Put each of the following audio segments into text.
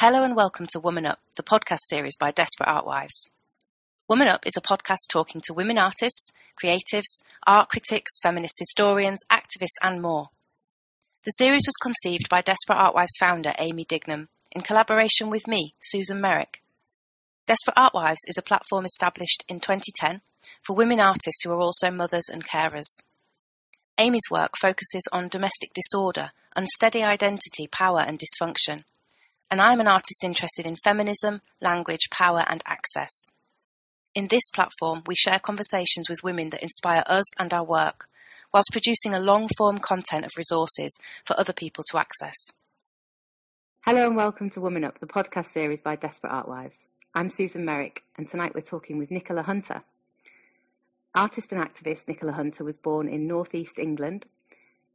Hello and welcome to Woman Up, the podcast series by Desperate Artwives. Woman Up is a podcast talking to women artists, creatives, art critics, feminist historians, activists, and more. The series was conceived by Desperate Artwives founder Amy Dignam in collaboration with me, Susan Merrick. Desperate Artwives is a platform established in 2010 for women artists who are also mothers and carers. Amy's work focuses on domestic disorder, unsteady identity, power, and dysfunction and I'm an artist interested in feminism, language, power, and access. In this platform, we share conversations with women that inspire us and our work, whilst producing a long form content of resources for other people to access. Hello and welcome to Woman Up, the podcast series by Desperate Artwives. I'm Susan Merrick, and tonight we're talking with Nicola Hunter. Artist and activist Nicola Hunter was born in northeast England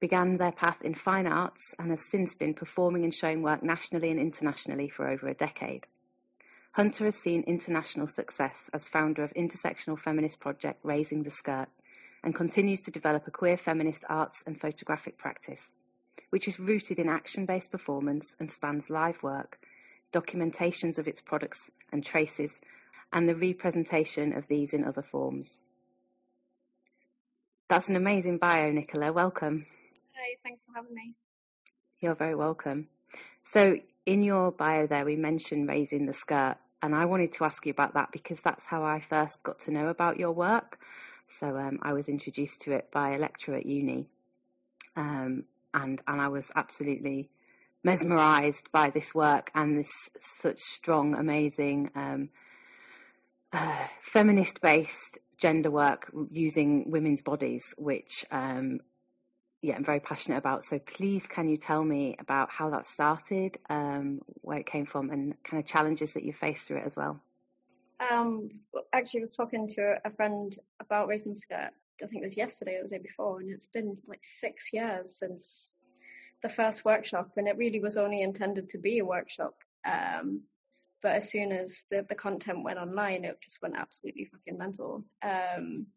began their path in fine arts and has since been performing and showing work nationally and internationally for over a decade. Hunter has seen international success as founder of intersectional feminist project Raising the Skirt and continues to develop a queer feminist arts and photographic practice, which is rooted in action based performance and spans live work, documentations of its products and traces, and the representation of these in other forms. That's an amazing bio, Nicola. Welcome. Hi, thanks for having me. You're very welcome. So, in your bio there, we mentioned raising the skirt, and I wanted to ask you about that because that's how I first got to know about your work. So, um, I was introduced to it by a lecturer at uni, um, and and I was absolutely mesmerised by this work and this such strong, amazing, um, uh, feminist-based gender work using women's bodies, which um, yeah, I'm very passionate about. So please, can you tell me about how that started, um, where it came from, and kind of challenges that you faced through it as well? Um, actually, I was talking to a friend about raising the skirt. I think it was yesterday or the day before, and it's been like six years since the first workshop, and it really was only intended to be a workshop. Um, but as soon as the, the content went online, it just went absolutely fucking mental. Um,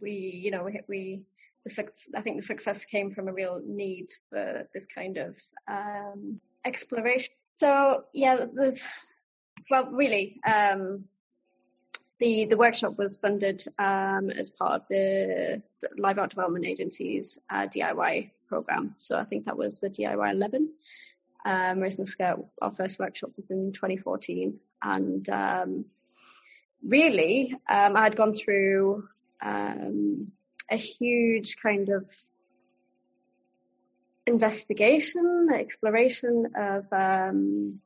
we, you know, we, we the I think the success came from a real need for this kind of um, exploration. So yeah, there's well, really, um, the the workshop was funded um, as part of the, the, Live Art Development Agency's uh, DIY program. So I think that was the DIY 11. Um, the Skirt, our first workshop was in 2014, and um, really, um, I had gone through um, a huge kind of investigation, exploration of um,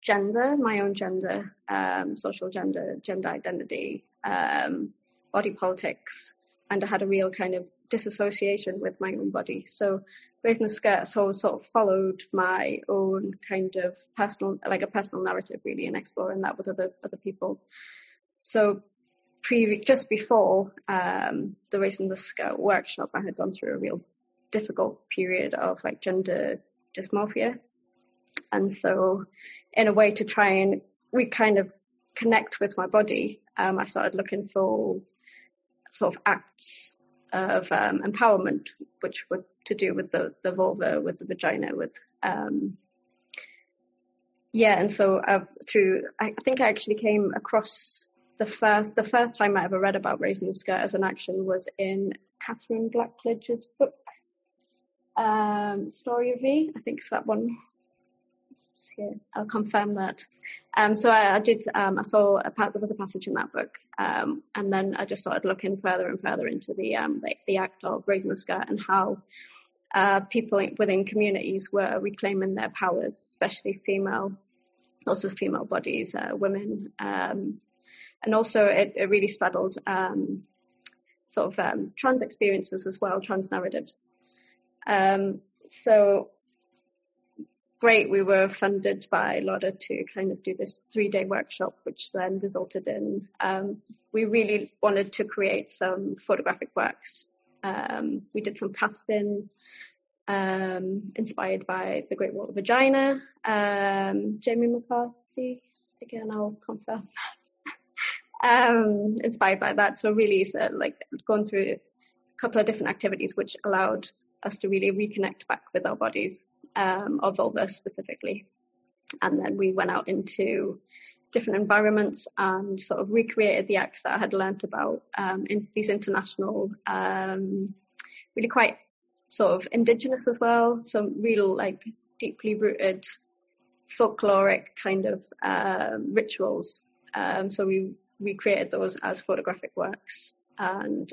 gender, my own gender, um, social gender, gender identity, um, body politics, and I had a real kind of disassociation with my own body. So raising the skirt so sort of followed my own kind of personal, like a personal narrative really, and exploring that with other other people. So pre just before um, the Raising the Skirt workshop, I had gone through a real difficult period of like gender dysmorphia, and so in a way to try and we kind of connect with my body, um, I started looking for sort of acts of um, empowerment, which were to do with the the vulva, with the vagina, with um, yeah, and so uh, through I think I actually came across the first the first time I ever read about raising the skirt as an action was in Catherine Blackledge's book, um, Story of V. I think it's that one. Here, I'll confirm that. Um, so I, I did. Um, I saw a, there was a passage in that book, um, and then I just started looking further and further into the um, the, the, act of raising the skirt and how uh, people within communities were reclaiming their powers, especially female, also female bodies, uh, women, um, and also it, it really straddled um, sort of um, trans experiences as well, trans narratives. Um, so great, we were funded by LADA to kind of do this three-day workshop, which then resulted in um, we really wanted to create some photographic works Um, we did some casting um, inspired by the Great Wall of Vagina. Jamie McCartney, again, I'll confirm. Um, inspired by that. So really, so like going through a couple of different activities, which allowed us to really reconnect back with our bodies, um, our vulva specifically. And then we went out into different environments and sort of recreated the acts that I had learnt about um, in these international, um, really quite sort of indigenous as well, some real like deeply rooted folkloric kind of uh, rituals. Um, so we recreated those as photographic works, and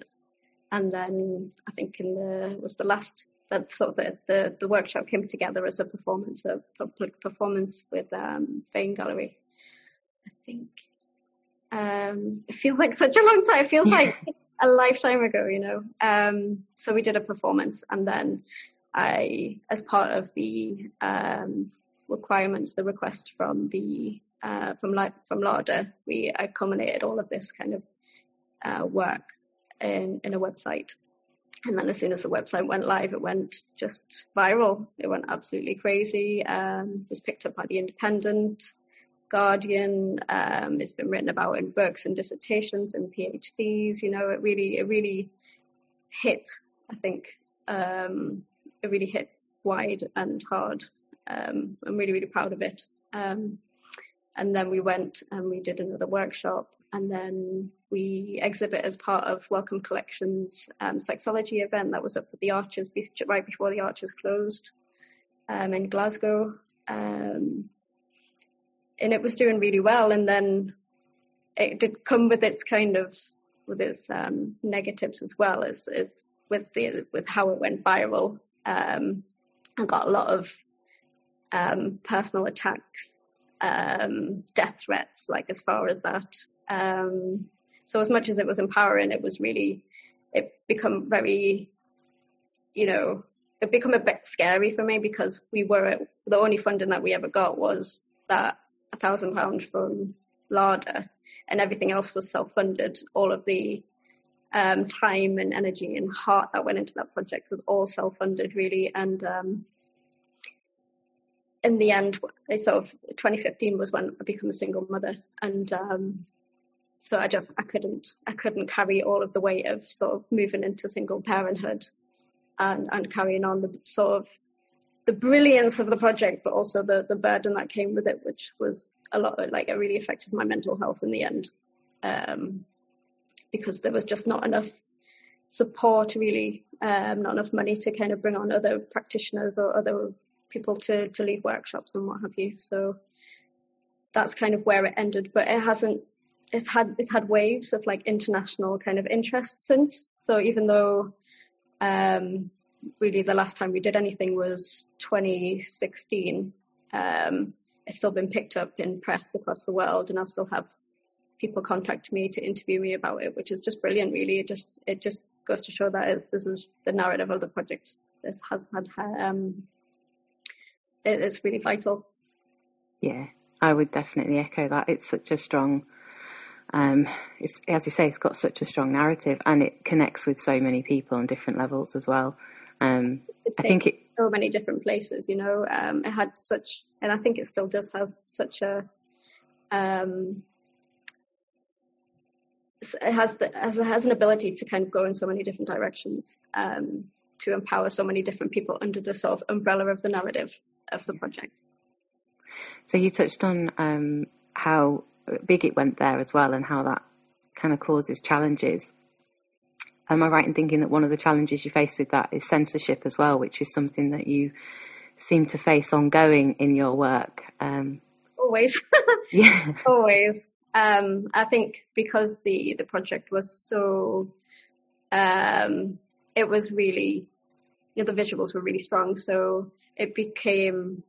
and then I think in the was the last that sort of the, the, the workshop came together as a performance, a public performance with um, Vane Gallery. I think um, it feels like such a long time. It feels like a lifetime ago, you know. Um, so we did a performance, and then I, as part of the um, requirements, the request from the uh, from from LADA, we I culminated all of this kind of uh, work in in a website. And then as soon as the website went live, it went just viral. It went absolutely crazy. Um, was picked up by the Independent, Guardian. Um, it's been written about in books and dissertations and PhDs. You know, it really, it really hit. I think um, it really hit wide and hard. Um, I'm really, really proud of it. Um, and then we went and we did another workshop, and then we exhibit as part of Wellcome Collections um, sexology event that was up at the Arches right before the Arches closed um, in Glasgow. Um, and it was doing really well. And then it did come with its kind of with its um, negatives as well as, as with the with how it went viral. Um, I got a lot of um, personal attacks, um, death threats, like as far as that. Um, so as much as it was empowering, it was really it become very, you know, it become a bit scary for me because we were the only funding that we ever got was that a thousand pounds from LADA, and everything else was self-funded. All of the um, time and energy and heart that went into that project was all self-funded, really. And um, in the end, sort of 2015 was when I became a single mother, and um, so I just I couldn't I couldn't carry all of the weight of sort of moving into single parenthood and and carrying on the sort of the brilliance of the project, but also the the burden that came with it, which was a lot like it really affected my mental health in the end, um, because there was just not enough support, really, um, not enough money to kind of bring on other practitioners or other people to to lead workshops and what have you. So that's kind of where it ended, but it hasn't. It's had it's had waves of like international kind of interest since. So even though um, really the last time we did anything was 2016. Um, it's still been picked up in press across the world, and I'll still have people contact me to interview me about it, which is just brilliant. Really, it just it just goes to show that is this is the narrative of the project. This has had um, it, it's really vital. Yeah, I would definitely echo that. It's such a strong. Um, it's as you say, it's got such a strong narrative, and it connects with so many people on different levels as well. Um, I think it so many different places. You know, um, it had such, and I think it still does have such a. Um, it has the has, has an ability to kind of go in so many different directions um, to empower so many different people under the sort of umbrella of the narrative of the project. So you touched on um, how big it went there as well, and how that kind of causes challenges. Am I right in thinking that one of the challenges you face with that is censorship as well, which is something that you seem to face ongoing in your work? Um, always, yeah, always. Um, I think because the the project was so, um, it was really, you know, the visuals were really strong, so it became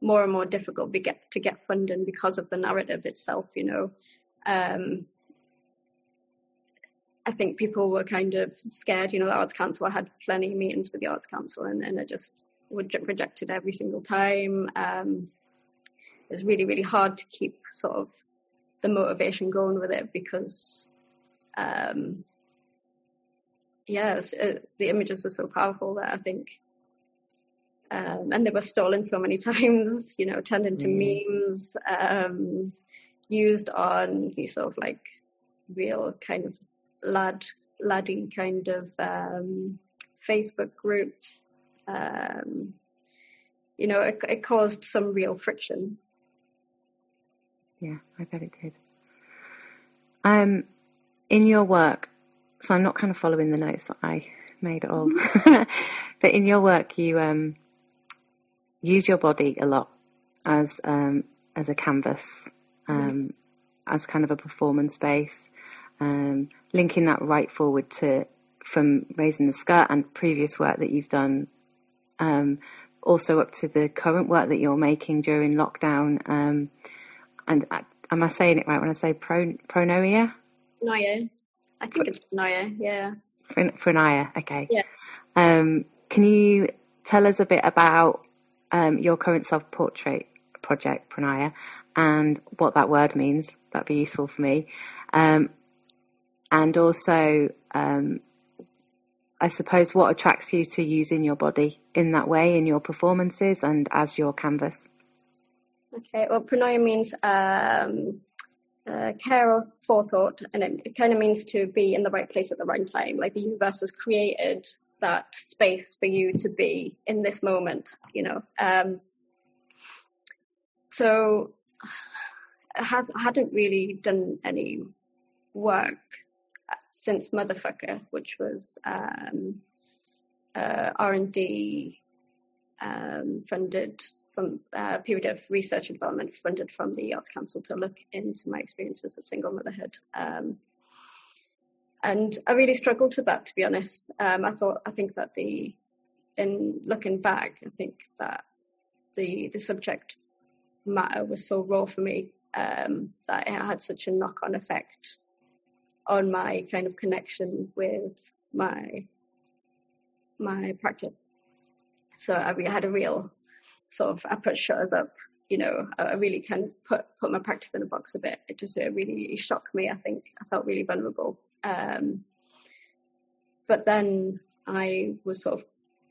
more and more difficult to get to get funding because of the narrative itself. You know, um, I think people were kind of scared. You know, the Arts Council, I had plenty of meetings with the Arts Council and, and I just would rejected every single time. Um, it's really, really hard to keep sort of the motivation going with it because um, was, uh, the images were so powerful that I think, um, and they were stolen so many times, you know, turned into mm. memes, um, used on these sort of like real kind of lad laddie kind of um, Facebook groups. Um, you know, it, it caused some real friction. Yeah, I bet it did. Um, in your work, so I'm not kind of following the notes that I made at all, but in your work, you um, use your body a lot as um, as a canvas, um, as kind of a performance space, um, linking that right forward to from raising the skirt and previous work that you've done, um, also up to the current work that you're making during lockdown. Um, and uh, am I saying it right when I say pro, pronoia? Noia. I think it's pronoia, yeah. Pronoia, okay. Yeah. Um, can you tell us a bit about um, your current self portrait project, Pronoia, and what that word means? That'd be useful for me. Um, and also, um, I suppose, what attracts you to using your body in that way in your performances and as your canvas? Okay, well, pronoia means um, uh, care or forethought, and it, it kind of means to be in the right place at the right time. Like the universe has created that space for you to be in this moment, you know. Um, so I, hadn't really done any work since Motherfucker, which was um, uh, R&D um, funded from a uh, period of research and development funded from the Arts Council to look into my experiences of single motherhood. Um, and I really struggled with that, to be honest. Um, I thought, I think that the, in looking back, I think that the the subject matter was so raw for me um, that it had such a knock on effect on my kind of connection with my my practice. So I had a real sort of shutters up, you know, I really can put put my practice in a box a bit. It just it really shocked me. I think I felt really vulnerable. Um, but then I was sort of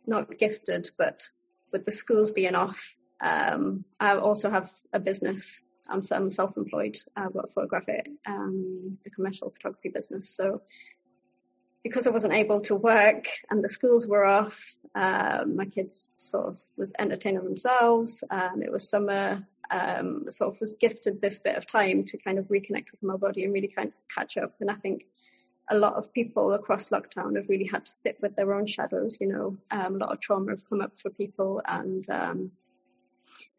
not gifted, but with the schools being off, um, I also have a business I'm, I'm self-employed. I've got a photographic, um, a commercial photography business. So because I wasn't able to work and the schools were off, uh, my kids sort of was entertaining themselves. Um, it was summer. Um, sort of was gifted this bit of time to kind of reconnect with my body and really kind of catch up. And I think a lot of people across lockdown have really had to sit with their own shadows. You know, um, a lot of trauma have come up for people, and um,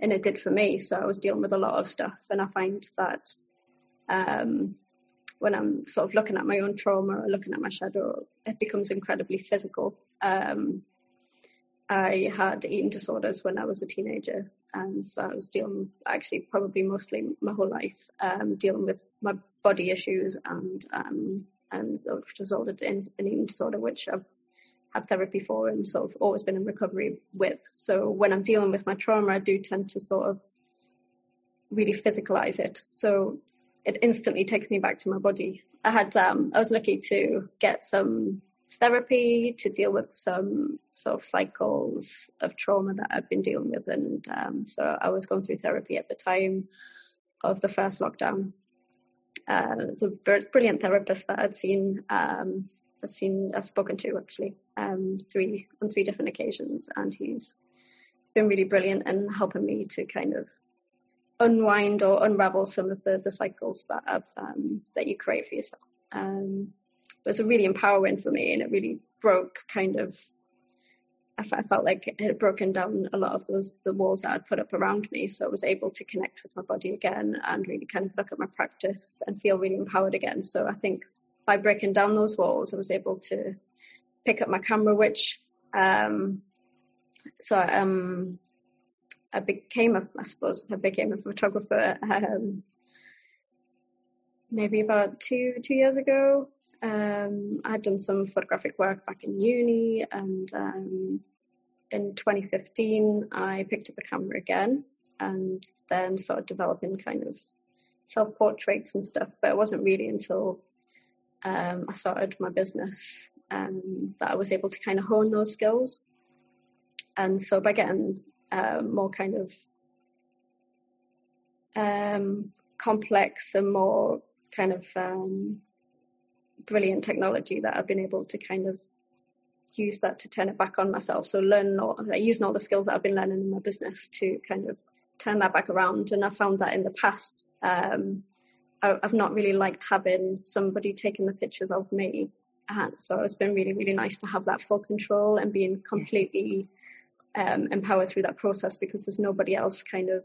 and it did for me. So I was dealing with a lot of stuff, and I find that um, when I'm sort of looking at my own trauma or looking at my shadow, it becomes incredibly physical. Um, I had eating disorders when I was a teenager, and so I was dealing actually probably mostly my whole life um, dealing with my body issues and um, and which resulted in an eating disorder, which I've had therapy for and sort of always been in recovery with. So when I'm dealing with my trauma, I do tend to sort of really physicalize it. So it instantly takes me back to my body. I had um, I was lucky to get some therapy to deal with some sort of cycles of trauma that I've been dealing with, and um, so I was going through therapy at the time of the first lockdown. Uh, it's a brilliant therapist that I'd seen um, I've seen I've spoken to actually um, three on three different occasions, and he's he's been really brilliant in helping me to kind of unwind or unravel some of the the cycles that I've um, that you create for yourself. Um, but it's really empowering for me, and it really broke kind of. I, f- I felt like it had broken down a lot of those the walls that I'd put up around me, so I was able to connect with my body again and really kind of look at my practice and feel really empowered again. So I think by breaking down those walls, I was able to pick up my camera, which um, so um, I became a, I suppose I became a photographer um, maybe about two two years ago. Um, I had done some photographic work back in uni, and um, in 2015 I picked up a camera again, and then started developing kind of self portraits and stuff. But it wasn't really until um, I started my business um, that I was able to kind of hone those skills. And so by getting uh, more kind of um, complex and more kind of um, brilliant technology that I've been able to kind of use that to turn it back on myself. So learn all, using all the skills that I've been learning in my business to kind of turn that back around. And I found that in the past, um, I, have not really liked having somebody taking the pictures of me. And so it's been really, really nice to have that full control and being completely um, empowered through that process because there's nobody else kind of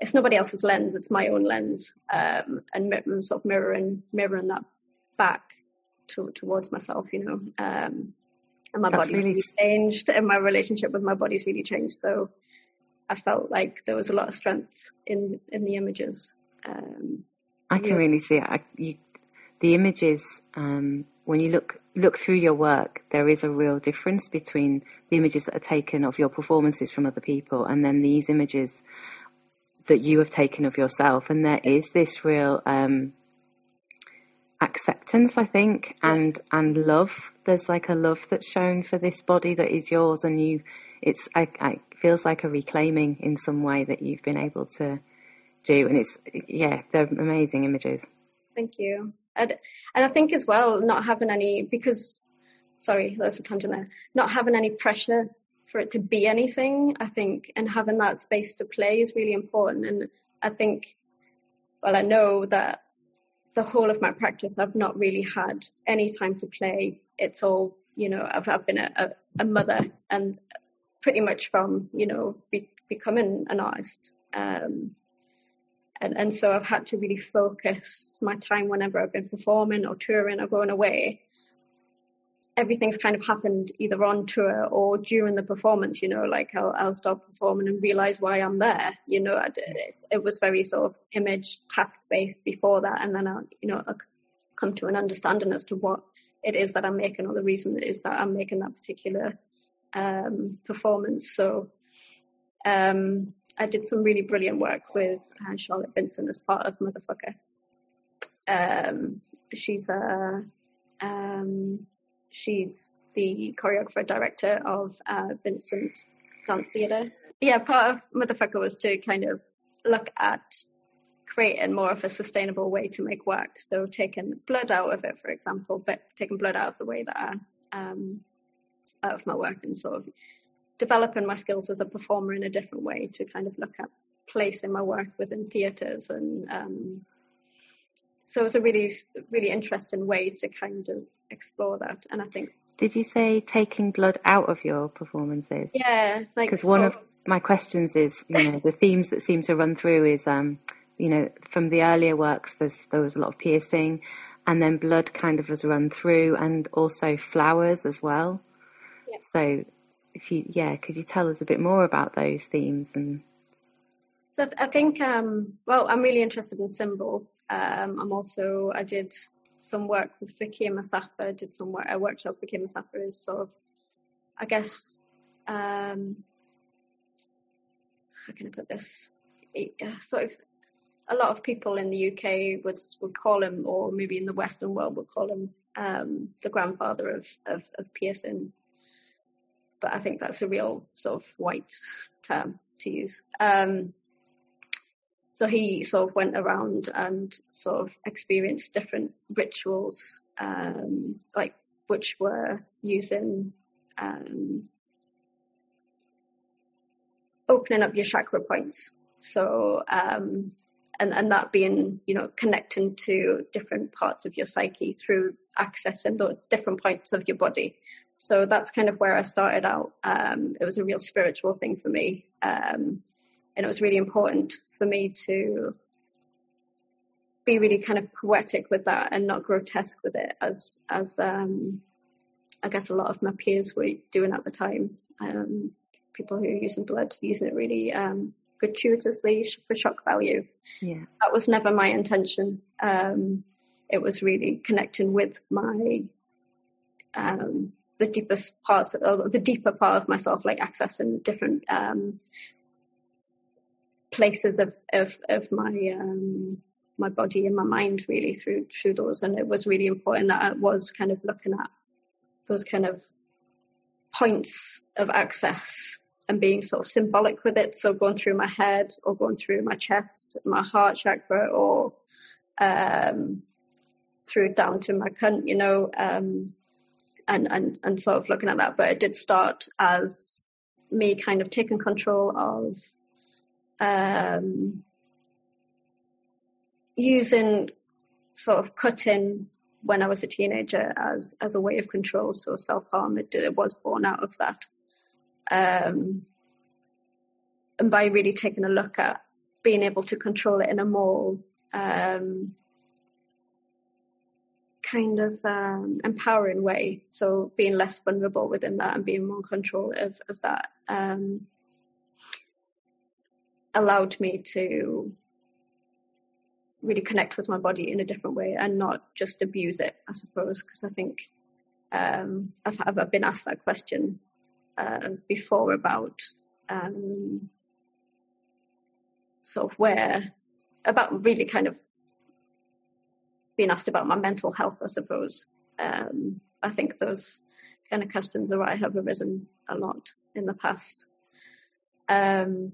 it's nobody else's lens it's my own lens um, and sort of mirroring mirroring that back to, towards myself you know um, and my That's body's really... really changed and my relationship with my body's really changed so I felt like there was a lot of strength in in the images um, I can really see it. I, you, the images um, when you look look through your work, there is a real difference between the images that are taken of your performances from other people and then these images that you have taken of yourself. And there is this real um, acceptance, I think, and and love. There's like a love that's shown for this body that is yours, and you. It's I, I feels like a reclaiming in some way that you've been able to do, and it's yeah, they're amazing images. Thank you. And, I think as well, not having any, because, sorry, that's a tangent there, not having any pressure for it to be anything, I think, and having that space to play is really important. And I think, well, I know that the whole of my practice, I've not really had any time to play. It's all, you know, I've, I've been a, a, a mother and pretty much from, you know, be, becoming an artist. Um, and, and so I've had to really focus my time whenever I've been performing or touring or going away. Everything's kind of happened either on tour or during the performance, you know, like I'll, I'll start performing and realize why I'm there. You know, it, it was very sort of image task based before that. And then I, you know, I come to an understanding as to what it is that I'm making or the reason is that I'm making that particular um, performance. So, um, I did some really brilliant work with uh, Charlotte Vincent as part of Motherfucker. Um, she's a um, she's the choreographer director of uh, Vincent Dance Theatre. Yeah, part of Motherfucker was to kind of look at creating more of a sustainable way to make work. So taking blood out of it, for example, but taking blood out of the way that I um, out of my work and sort of developing my skills as a performer in a different way to kind of look at placing my work within theatres and um, so it's a really really interesting way to kind of explore that. And i think did you say taking blood out of your performances? Yeah like because one of my questions is you know the themes that seem to run through is um you know from the earlier works there's there was a lot of piercing and then blood kind of has run through and also flowers as well. Yeah. so if you yeah could you tell us a bit more about those themes and so i think um, well i'm really interested in symbol um, i'm also i did some work with Fakir Musafar, did some work, a workshop Fakir Musafar is sort of, I guess, um, how can I put this? Uh, sort of, a lot of people in the UK would would call him, or maybe in the Western world would call him, um, the grandfather of, of, of piercing but I think that's a real sort of white term to use. Um, so he sort of went around and sort of experienced different rituals, um, like which were using um, opening up your chakra points. So um, and and that being you know connecting to different parts of your psyche through accessing those different points of your body. So that's kind of where i started out. Um, it was a real spiritual thing for me. Um, and it was really important for me to be really kind of poetic with that and not grotesque with it as as um, i guess a lot of my peers were doing at the time. Um, people who are using blood using it really um, gratuitously for shock value. Yeah. That was never my intention. Um, it was really connecting with my um, the deepest parts, or the deeper part of myself, like accessing different um, places of of, of my um, my body and my mind, really through through those. And it was really important that I was kind of looking at those kind of points of access and being sort of symbolic with it. So going through my head or going through my chest, my heart chakra, or um, through down to my cunt, you know, um, and, and, and sort of looking at that. But it did start as me kind of taking control of um, using sort of cutting when I was a teenager as as a way of control. So self harm it, it, was born out of that, um, and by really taking a look at being able to control it in a more um, kind of um, empowering way. So being less vulnerable within that and being more control of of that um, allowed me to really connect with my body in a different way and not just abuse it, I suppose, because I think um, I've, I've, been asked that question uh, before about um, sort of where, about really kind of being asked about my mental health, I suppose. Um, I think those kind of questions are have arisen a lot in the past. Um,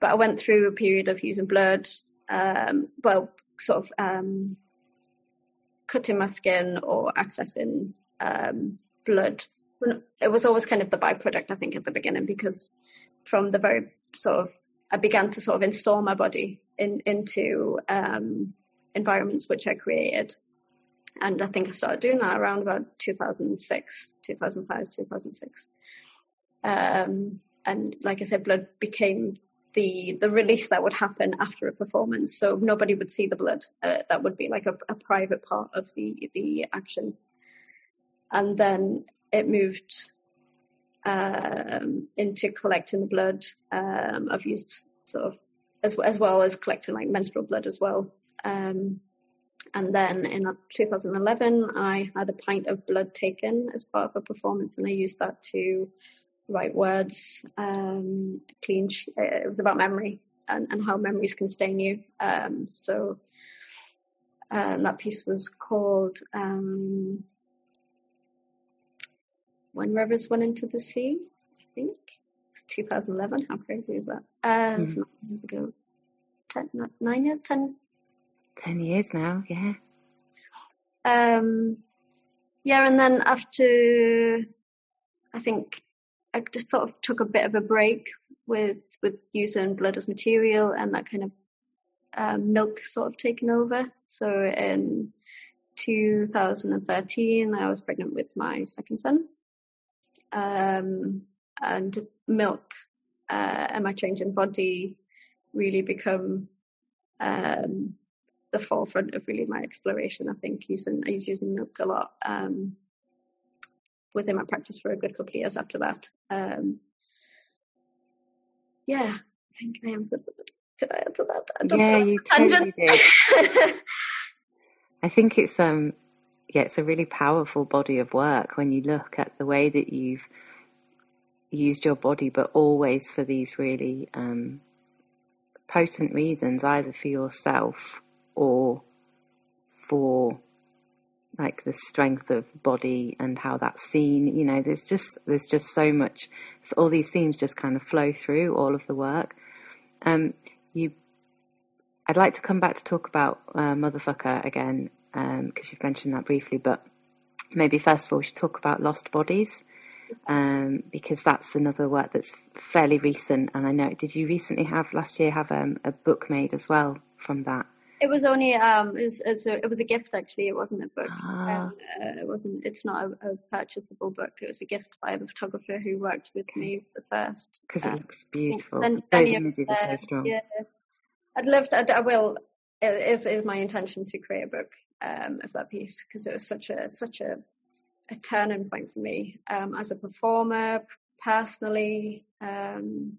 but I went through a period of using blood um, well, sort of um, cutting my skin or accessing um, blood. It was always kind of the byproduct, I think, at the beginning, because from the very sort of, I began to sort of install my body in, into um, environments which I created. And I think I started doing that around about 2006, 2005, 2006. Um, and like I said, blood became the the release that would happen after a performance. So nobody would see the blood. Uh, that would be like a, a, private part of the the action. And then it moved um, into collecting the blood. Um, I've used sort of as as well as collecting like menstrual blood as well. Um, and then in 2011, I had a pint of blood taken as part of a performance, and I used that to write words, um, clean. Uh, it was about memory and, and how memories can stain you. Um, so uh, that piece was called um, "When Rivers Went Into the Sea." I think it's 2011. How crazy is that? Uh, mm. nine years ago. Ten, nine years, ten. Ten years now. Yeah. Um, yeah, and then after I think I just sort of took a bit of a break with with using blood as material and that kind of um, milk sort of taken over. So in 2013, I was pregnant with my second son, um, and milk uh, and my change in body really become um, the forefront of really my exploration. I think using I was using milk a lot. Um, within my practice for a good couple of years after that. Um, yeah, I think I answered. Did I answer that? yeah, you totally did. I think it's um, yeah, it's a really powerful body of work when you look at the way that you've used your body, but always for these really um, potent reasons, either for yourself or for like the strength of body and how that's seen. You know, there's just there's just so much. So all these themes just kind of flow through all of the work. Um, you, I'd like to come back to talk about uh, motherfucker again because um, you've mentioned that briefly, but maybe first of all we should talk about lost bodies. Um, because that's another work that's fairly recent, and I know. Did you recently have last year have um, a book made as well from that? It was only um, it was, it was, a, gift actually. It wasn't a book. Ah. Um, uh, it wasn't. It's not a, a, purchasable book. It was a gift by the photographer who worked with me the first. Because it um, looks beautiful. And Those images are so strong. Yeah, I'd love to. I'd, I will. It is is my intention to create a book um, of that piece because it was such a such a a turning point for me um, as a performer personally. Um,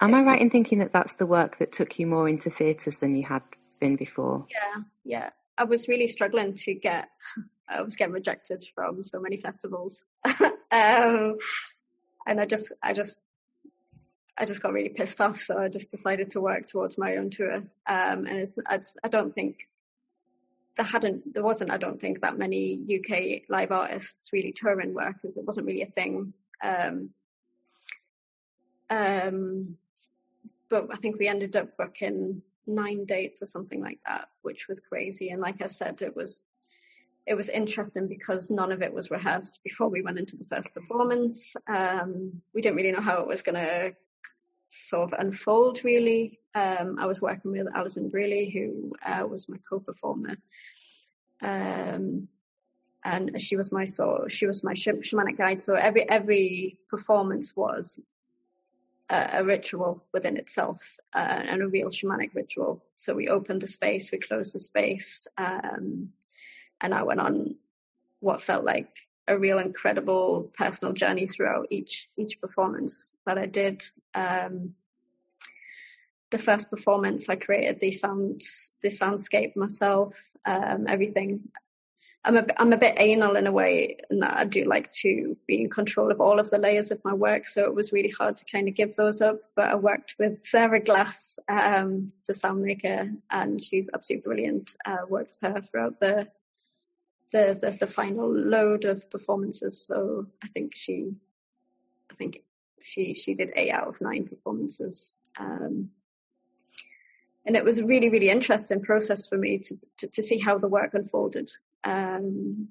Am I right in thinking that that's the work that took you more into theatres than you had been before? Yeah, yeah. I was really struggling to get. I was getting rejected from so many festivals, um, and I just, I just, I just got really pissed off. So I just decided to work towards my own tour. Um, and it's, it's, I don't think there hadn't there wasn't I don't think that many UK live artists really touring work because it wasn't really a thing. Um, um, but I think we ended up booking nine dates or something like that, which was crazy. And like I said, it was it was interesting because none of it was rehearsed before we went into the first performance. Um, we didn't really know how it was going to sort of unfold, really. Um, I was working with Alison Brearley, who uh, was my co-performer, um, and she was my so she was my shamanic guide. So every every performance was a, a ritual within itself uh, and a real shamanic ritual. So we opened the space, we closed the space, um, and I went on what felt like a real incredible personal journey throughout each each performance that I did. Um, the first performance, I created the sound the soundscape myself, um, everything. I'm a, I'm a bit anal in a way and that I do like to be in control of all of the layers of my work. So it was really hard to kind of give those up. But I worked with Sarah Glass, um, a sound maker, and she's absolutely brilliant. Uh, worked with her throughout the, the the the final load of performances. So I think she, I think she she did eight out of nine performances. Um, and it was a really really interesting process for me to, to, to see how the work unfolded. Um,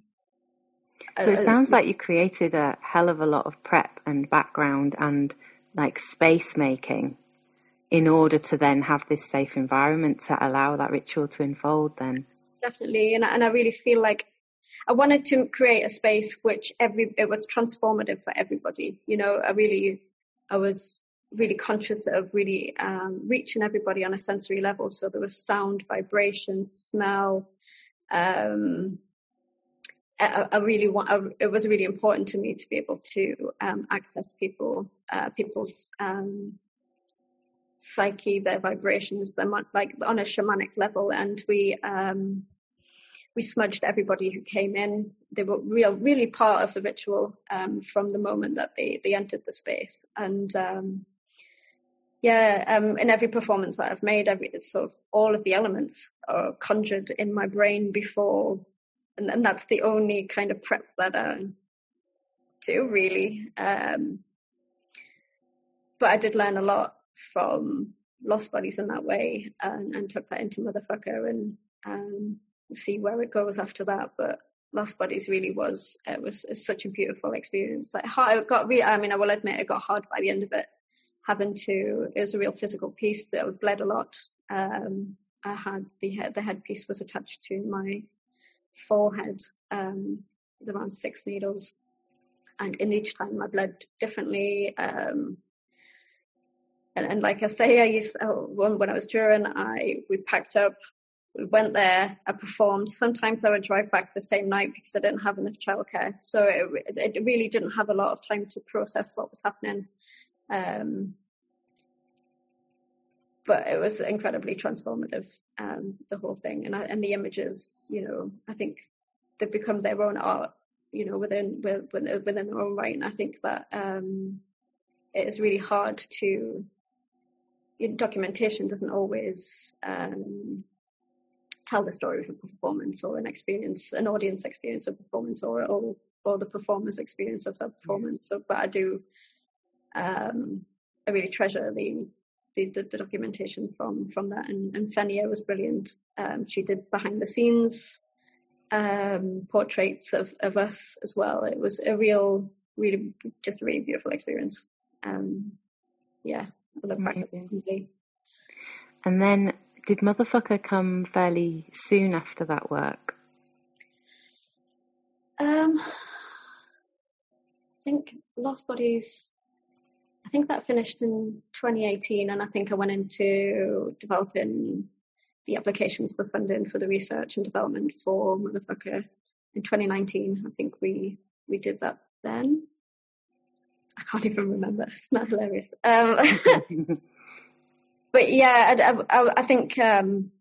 so it uh, sounds like you created a hell of a lot of prep and background and like space making in order to then have this safe environment to allow that ritual to unfold then. Definitely. And, and i really feel like i wanted to create a space which every it was transformative for everybody. You know i really i was really conscious of really um, reaching everybody on a sensory level so there was sound vibration smell um, I, I, really want. I, it was really important to me to be able to um, access people, uh, people's um, psyche, their vibrations, their like on a shamanic level, and we um, we smudged everybody who came in. They were real, really part of the ritual um, from the moment that they they entered the space, and um, yeah, um, in every performance that I've made, every sort of all of the elements are conjured in my brain before and, and that's the only kind of prep that I do really. Um, but I did learn a lot from Lost Bodies in that way, and, and took that into Motherfucker, and um, see where it goes after that. But Lost Bodies really was it was such a beautiful experience. Like it got really, I mean, I will admit it got hard by the end of it. Having to, it was a real physical piece that bled a lot. Um, I had the head, the headpiece was attached to my forehead um, around six needles. And in each time I bled differently. Um, and, and, like I say, I used uh, when I was touring, I we packed up, we went there, I performed. Sometimes I would drive back the same night because I didn't have enough childcare, so it, it really didn't have a lot of time to process what was happening. Um, but it was incredibly transformative, um, the whole thing, and I, and the images, you know, I think they've become their own art, you know, within within, within their own right. And I think that um, it is really hard to you know, documentation doesn't always um, tell the story of a performance or an experience, an audience experience of performance, or or, or the performer's experience of that performance. So, but I do. Um, I really treasure the the, the, the, documentation from from that. And, and Fenia was brilliant. Um, she did behind the scenes um, portraits of, of us as well. It was a real, really, just a really beautiful experience. Um, yeah, I love completely. And then, did Motherfucker come fairly soon after that work? Um, I think Lost Bodies I think that finished in 2018, and I think I went into developing the applications for funding for the research and development for Motherfucker in 2019. I think we we did that then. I can't even remember. It's not hilarious. Um, but yeah, I, I, I think um,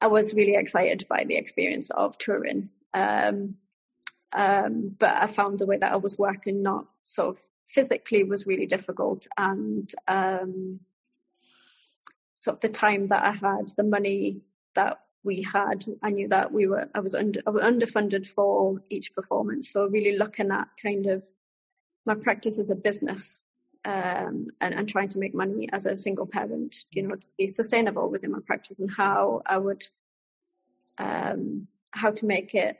I was really excited by the experience of touring. Um, um, but I found the way that I was working not sort of physically was really difficult and um, sort of the time that I had, the money that we had. I knew that we were I was under I was underfunded for each performance, so really looking at kind of my practice as a business um, and, and trying to make money as a single parent, you know, to be sustainable within my practice and how I would um, how to make it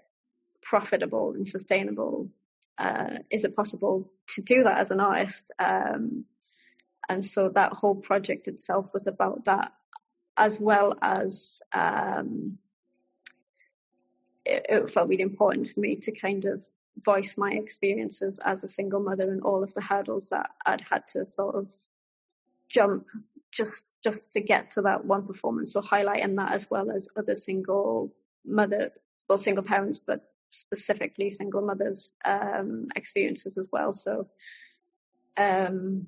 profitable and sustainable. Uh, is it possible to do that as an artist? Um, and so that whole project itself was about that, as well as um, it, it, felt really important for me to kind of voice my experiences as a single mother and all of the hurdles that I'd had to sort of jump just just to get to that one performance. So highlighting that as well as other single mother, well, single parents, but specifically single mothers' um, experiences as well. So, um,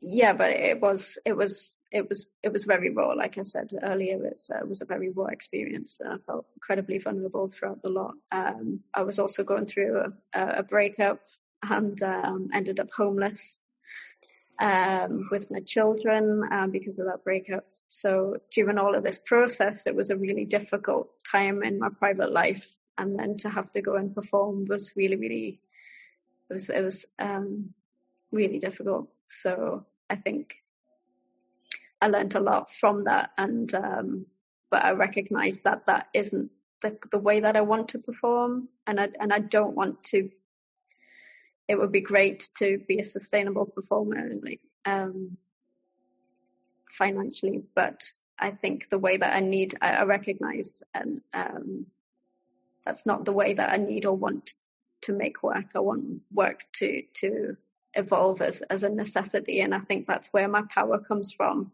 yeah, but it was it was it was it was very raw. Like I said earlier, uh, it was a very raw experience. I felt incredibly vulnerable throughout the lot. Um, I was also going through a, a breakup and um, ended up homeless um, with my children um, because of that breakup. So during all of this process, it was a really difficult time in my private life, and then to have to go and perform was really, really, it was it was um, really difficult. So I think I learned a lot from that, and um, but I recognise that that isn't the the way that I want to perform, and I and I don't want to. It would be great to be a sustainable performer, like um, financially, but I think the way that I need, I, I recognized, and um, that's not the way that I need or want to make work. I want work to to evolve as as a necessity, and I think that's where my power comes from.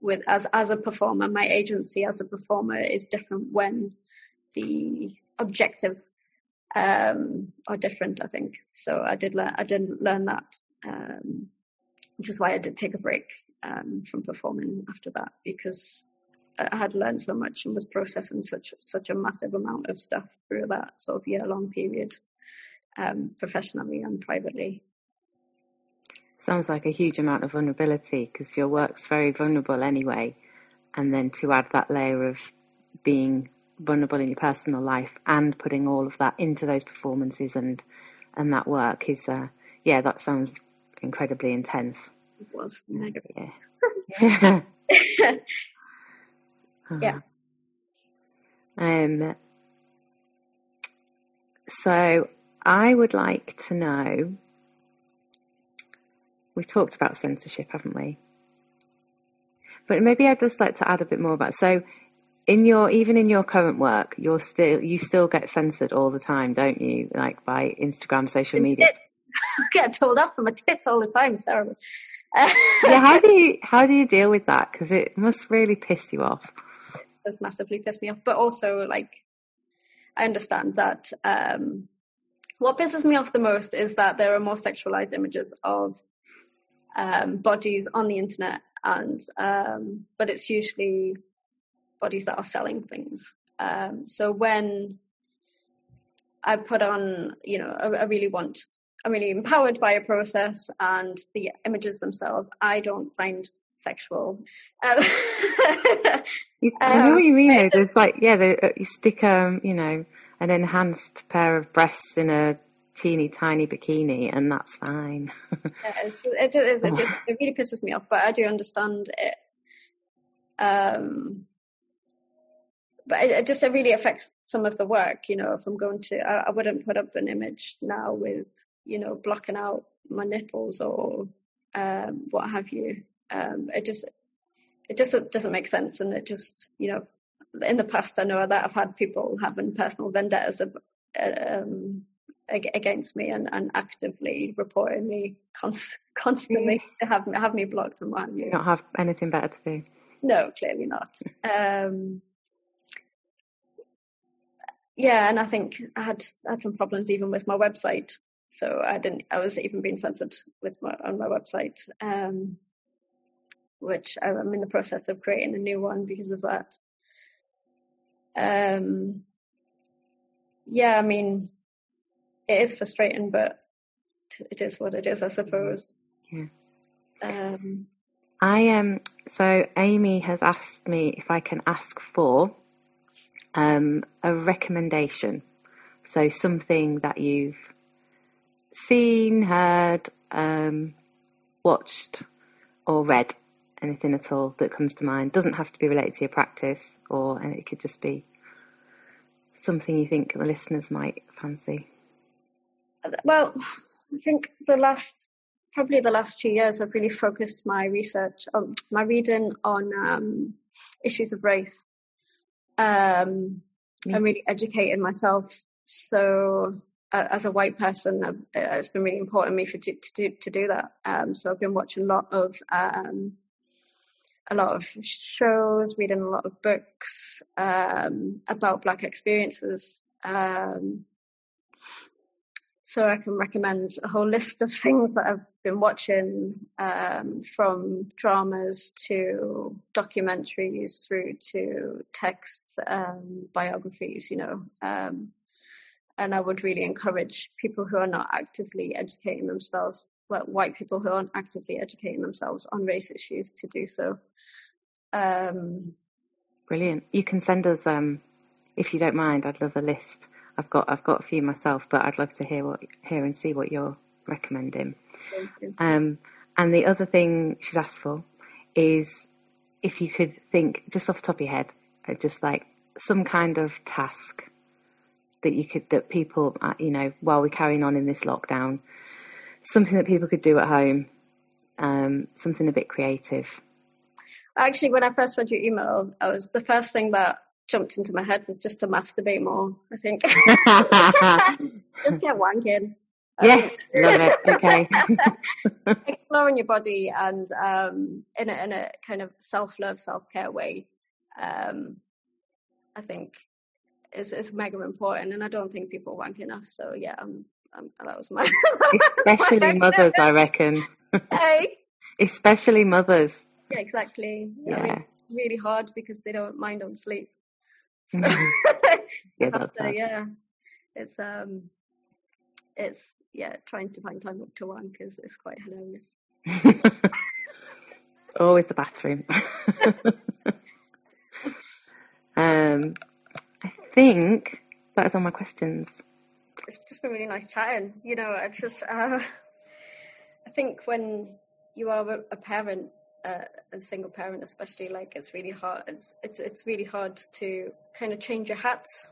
With as as a performer, my agency as a performer is different when the objectives um, are different. I think so. I did learn. I didn't learn that, um, which is why I did take a break um, from performing after that because I had learned so much and was processing such such a massive amount of stuff through that sort of year long period, um, professionally and privately. Sounds like a huge amount of vulnerability because your work's very vulnerable anyway, and then to add that layer of being vulnerable in your personal life and putting all of that into those performances and and that work is uh, yeah that sounds incredibly intense it was mega. Yeah. yeah. Um. So I would like to know. We've talked about censorship, haven't we? But maybe I'd just like to add a bit more about. So, in your even in your current work, you're still you still get censored all the time, don't you? Like by Instagram, social media. I get told off for my tits all the time. It's terrible yeah, how do you how do you deal with that? Because it must really piss you off. Does massively piss me off, but also like I understand that. Um, what pisses me off the most is that there are more sexualized images of um, bodies on the internet, and um, but it's usually bodies that are selling things. Um, so when I put on, you know, I, I really want I'm really empowered by a process and the images themselves I don't find sexual. Um, I know what you mean. Though. There's like yeah, they, uh, you stick um you know an enhanced pair of breasts in a teeny tiny bikini and that's fine. yeah, it's, it, is, it just it really pisses me off, but I do understand it. Um, but it, it just it really affects some of the work. You know, if I'm going to, I, I wouldn't put up an image now with you know, blocking out my nipples or um, what have you. Um, it just it just doesn't make sense, and it just you know, in the past I know that I've had people having personal vendettas um, against me and, and actively reporting me const- constantly to have have me blocked and what you. you. Not have anything better to do. No, clearly not. Um, yeah, and I think I had had some problems even with my website so I didn't. I was even being censored with my on my website, um, which I'm in the process of creating a new one because of that. Um, yeah, I mean, it is frustrating, but it is what it is, I suppose. Yeah. Um, I um So Amy has asked me if I can ask for um, a recommendation. So something that you've seen, heard, um, watched, or read. Anything at all that comes to mind. Doesn't have to be related to your practice, or and it could just be something you think the listeners might fancy. Well, I think the last probably the last two years, I've really focused my research, on my reading on um, issues of race. Um, I'm really educating myself. So, uh, as a white person, uh, it's been really important to me for to, to do to do that. Um, so, I've been watching a lot of um, a lot of shows, reading a lot of books um, about Black experiences. Um, so I can recommend a whole list of things that I've been watching, um, from dramas to documentaries through to texts, um, biographies, you know. Um, and I would really encourage people who are not actively educating themselves, white people who aren't actively educating themselves on race issues to do so. Um, Brilliant. You can send us, um, if you don't mind, I'd love a list I've got I've got a few myself, but I'd love to hear what hear and see what you're recommending. Um, and the other thing she's asked for is if you could think just off the top of your head, uh, just like some kind of task that you could that people uh, you know while we're carrying on in this lockdown, something that people could do at home, um, something a bit creative. Actually, when I first read your email, I was the first thing that jumped into my head was just to masturbate more. I think just get wanking. Yes, love it. Okay, exploring your body and um, in a in a kind of self love, self care way. Um, I think is is mega important, and I don't think people wank enough. So yeah, um, um that was my especially my mothers, I reckon. Hey, especially mothers. Yeah, exactly. Yeah. I mean, it's really hard because they don't mind on sleep. Mm-hmm. yeah, to, yeah, it's um, it's yeah, trying to find time up to wank because it's quite hilarious. Always the bathroom. um, I think that is all my questions. It's just been really nice chatting. You know, it's just uh, I think when you are a parent a, a, single parent, especially, like it's really hard. It's it's it's really hard to kind of change your hats.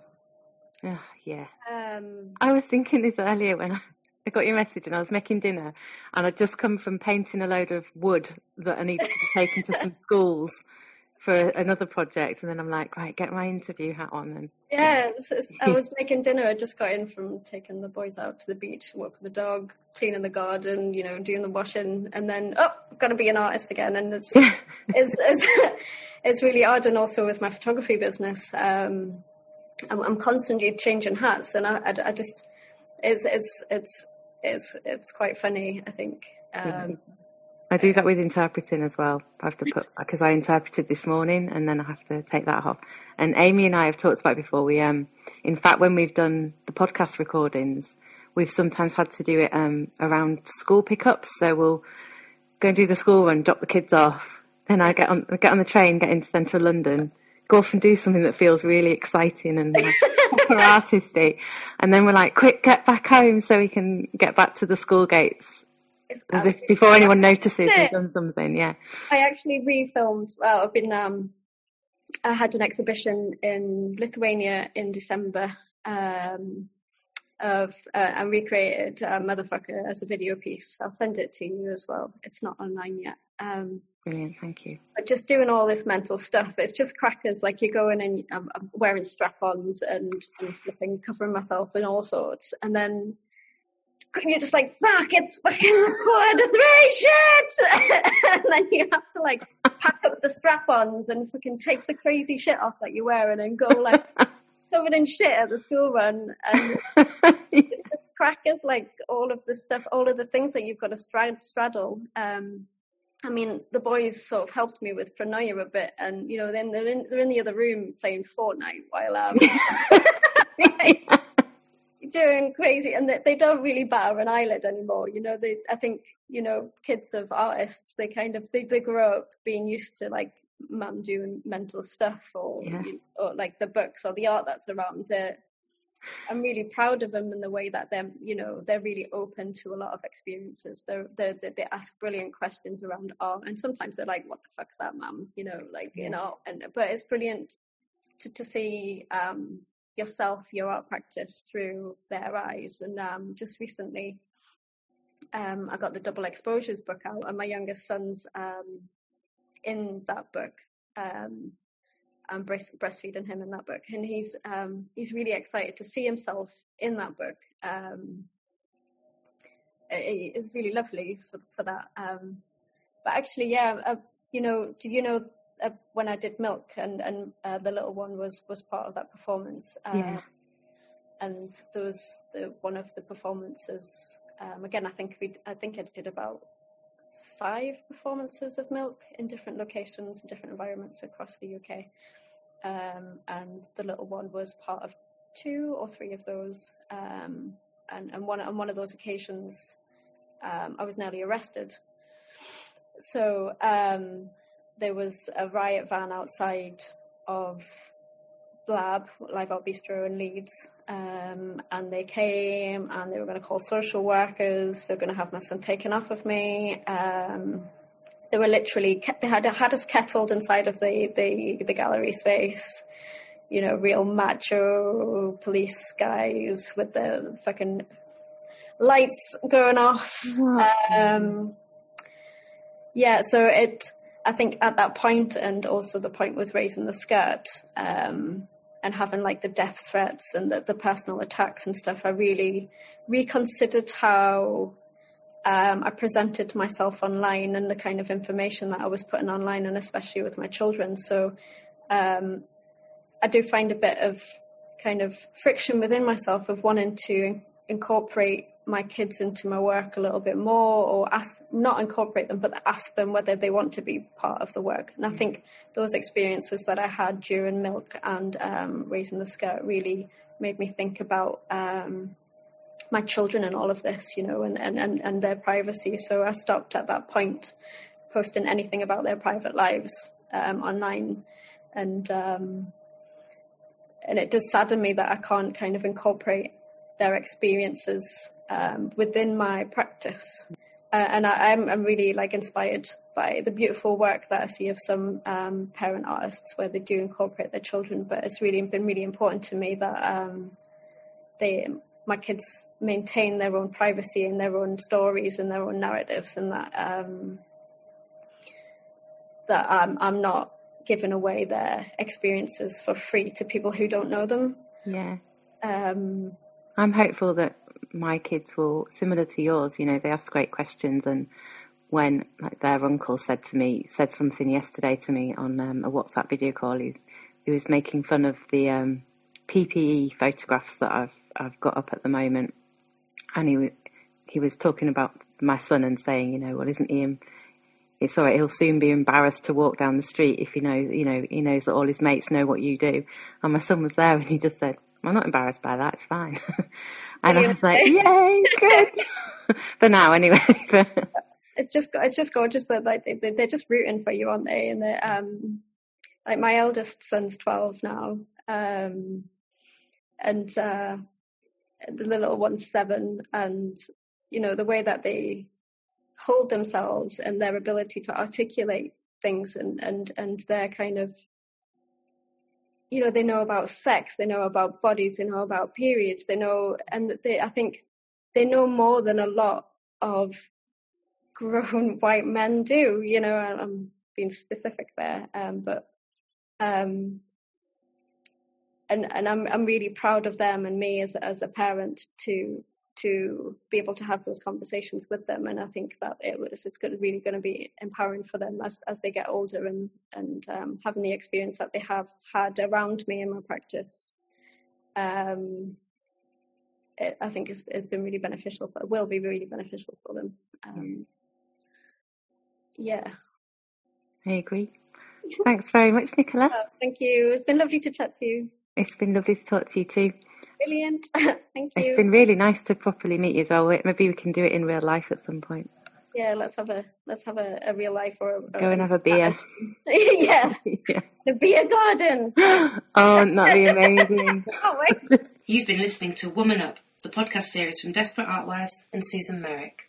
Oh, yeah. Um, I was thinking this earlier when I, I got your message and I was making dinner, and I'd just come from painting a load of wood that I needed to be taken to some schools for another project, and then I'm like, right, get my interview hat on. And yeah, I was making dinner. I just got in from taking the boys out to the beach, walking the dog, cleaning the garden, you know, doing the washing, and then oh, got to be an artist again, and it's it's, it's it's really odd. And also with my photography business, um, I'm, I'm, constantly changing hats, and I, I, I, just it's it's it's it's it's quite funny. I think. Um, I do that with interpreting as well. I have to put because I interpreted this morning and then I have to take that off. And Amy and I have talked about it before. We um, in fact, when we've done the podcast recordings, we've sometimes had to do it um around school pickups. So we'll go and do the school run, drop the kids off, then I get on get on the train, get into central London, go off and do something that feels really exciting and like, artisty, and then we're like, quick, get back home so we can get back to the school gates if before anyone notices we've done something. Yeah. I actually refilmed. Well, I've been. Um, I had an exhibition in Lithuania in December. Um, of uh, and recreated uh, Motherfucker as a video piece. I'll send it to you as well. It's not online yet. Um, Brilliant, thank you. But just doing all this mental stuff, it's just crackers. Like you're going and I'm, I'm wearing strap-ons and, and flipping, covering myself in all sorts, and then you're just like, fuck, it's fucking recorded, three shit! and then you have to like pack up the strap-ons and fucking take the crazy shit off that you're wearing and go like covered in shit at the school run. And it's just crackers, like all of the stuff, all of the things that you've got to straddle. Um, I mean, the boys sort of helped me with paranoia a bit, and you know, then they're in, they're in the other room playing Fortnite while um, doing crazy and they, they don't really batter an eyelid anymore you know they i think you know kids of artists they kind of they, they grow up being used to like mum doing mental stuff or Yeah. you, or like the books or the art that's around there i'm really proud of them in the way that they're you know they're really open to a lot of experiences they're, they're, they they ask brilliant questions around art and sometimes they're like what the fuck's that mum you know like you Yeah. know and but it's brilliant to, to see um yourself, your art practice through their eyes. And um, just recently, um, I got the Double Exposures book out, and my youngest son's um, in that book. Um, I'm breast- breastfeeding him in that book, and he's um, he's really excited to see himself in that book. Um, it- it's really lovely for for that. Um, but actually, yeah, uh, you know, did you know uh, when I did Milk and and uh, the little one was was part of that performance. Yeah. And there was the one of the performances. Um, again, I think we I think I did about five performances of Milk in different locations and different environments across the UK. Um, and the little one was part of two or three of those. Um, and and one on one of those occasions, um, I was nearly arrested. So um, there was a riot van outside of Blab, Live Art Bistro in Leeds, um, and they came and they were going to call social workers. They were going to have my son taken off of me. Um, they were literally they had had us kettled inside of the the, the gallery space. You know, real macho police guys with the fucking lights going off. Um, yeah, so it. I think at that point, and also the point with raising the skirt, um, and having like the death threats and the, the personal attacks and stuff, I really reconsidered how um, I presented myself online and the kind of information that I was putting online, and especially with my children. So um, I do find a bit of kind of friction within myself of wanting to incorporate my kids into my work a little bit more or ask not incorporate them but ask them whether they want to be part of the work. And i think those experiences that i had during milk and um, raising the skirt really made me think about um, my children and all of this you know and, and, and, and their privacy. So i stopped at that point posting anything about their private lives um, online. And um, and it does sadden me that i can't kind of incorporate their experiences um, within my practice. Uh, and I, I'm, I'm really like inspired by the beautiful work that I see of some um, parent artists where they do incorporate their children. But it's really been really important to me that um, they, my kids, maintain their own privacy and their own stories and their own narratives, and that um, that I'm, I'm not giving away their experiences for free to people who don't know them. Yeah. Um, I'm hopeful that my kids will, similar to yours, you know, they ask great questions. And when like their uncle said to me, said something yesterday to me on um, a WhatsApp video call, he's, he was making fun of the um, PPE photographs that I've I've got up at the moment, and he he was talking about my son and saying, you know, well, isn't he? It's all right. He'll soon be embarrassed to walk down the street if he knows, you know, he knows that all his mates know what you do. And my son was there, and he just said, "I'm not embarrassed by that. It's fine." and I was like, "Yay, good!" For now, anyway. But- it's just it's just gorgeous that like they, they're just rooting for you, aren't they? And they um like my eldest son's twelve now, um, and uh, the little one's seven, and you know the way that they hold themselves and their ability to articulate things and and and their kind of you know they know about sex they know about bodies they know about periods they know and they i think they know more than a lot of grown white men do you know i'm being specific there um but um and and i'm i'm really proud of them and me as as a parent to to be able to have those conversations with them. And i think that it was it's going to really going to be empowering for them as as they get older and and um, having the experience that they have had around me in my practice. Um it, i think it's, it's been really beneficial for will be really beneficial for them. Um yeah. I agree. Thanks very much, Nicola. Uh, thank you. It's been lovely to chat to you It's been lovely to talk to you too. Brilliant. Thank you. It's been really nice to properly meet you as well. Maybe we can do it in real life at some point. Yeah, let's have a let's have a, a real life or a, Go and have a beer. yeah, yeah. the beer garden. oh, that'd be amazing. You've been listening to Woman Up, the podcast series from Desperate Artwives and Susan Merrick.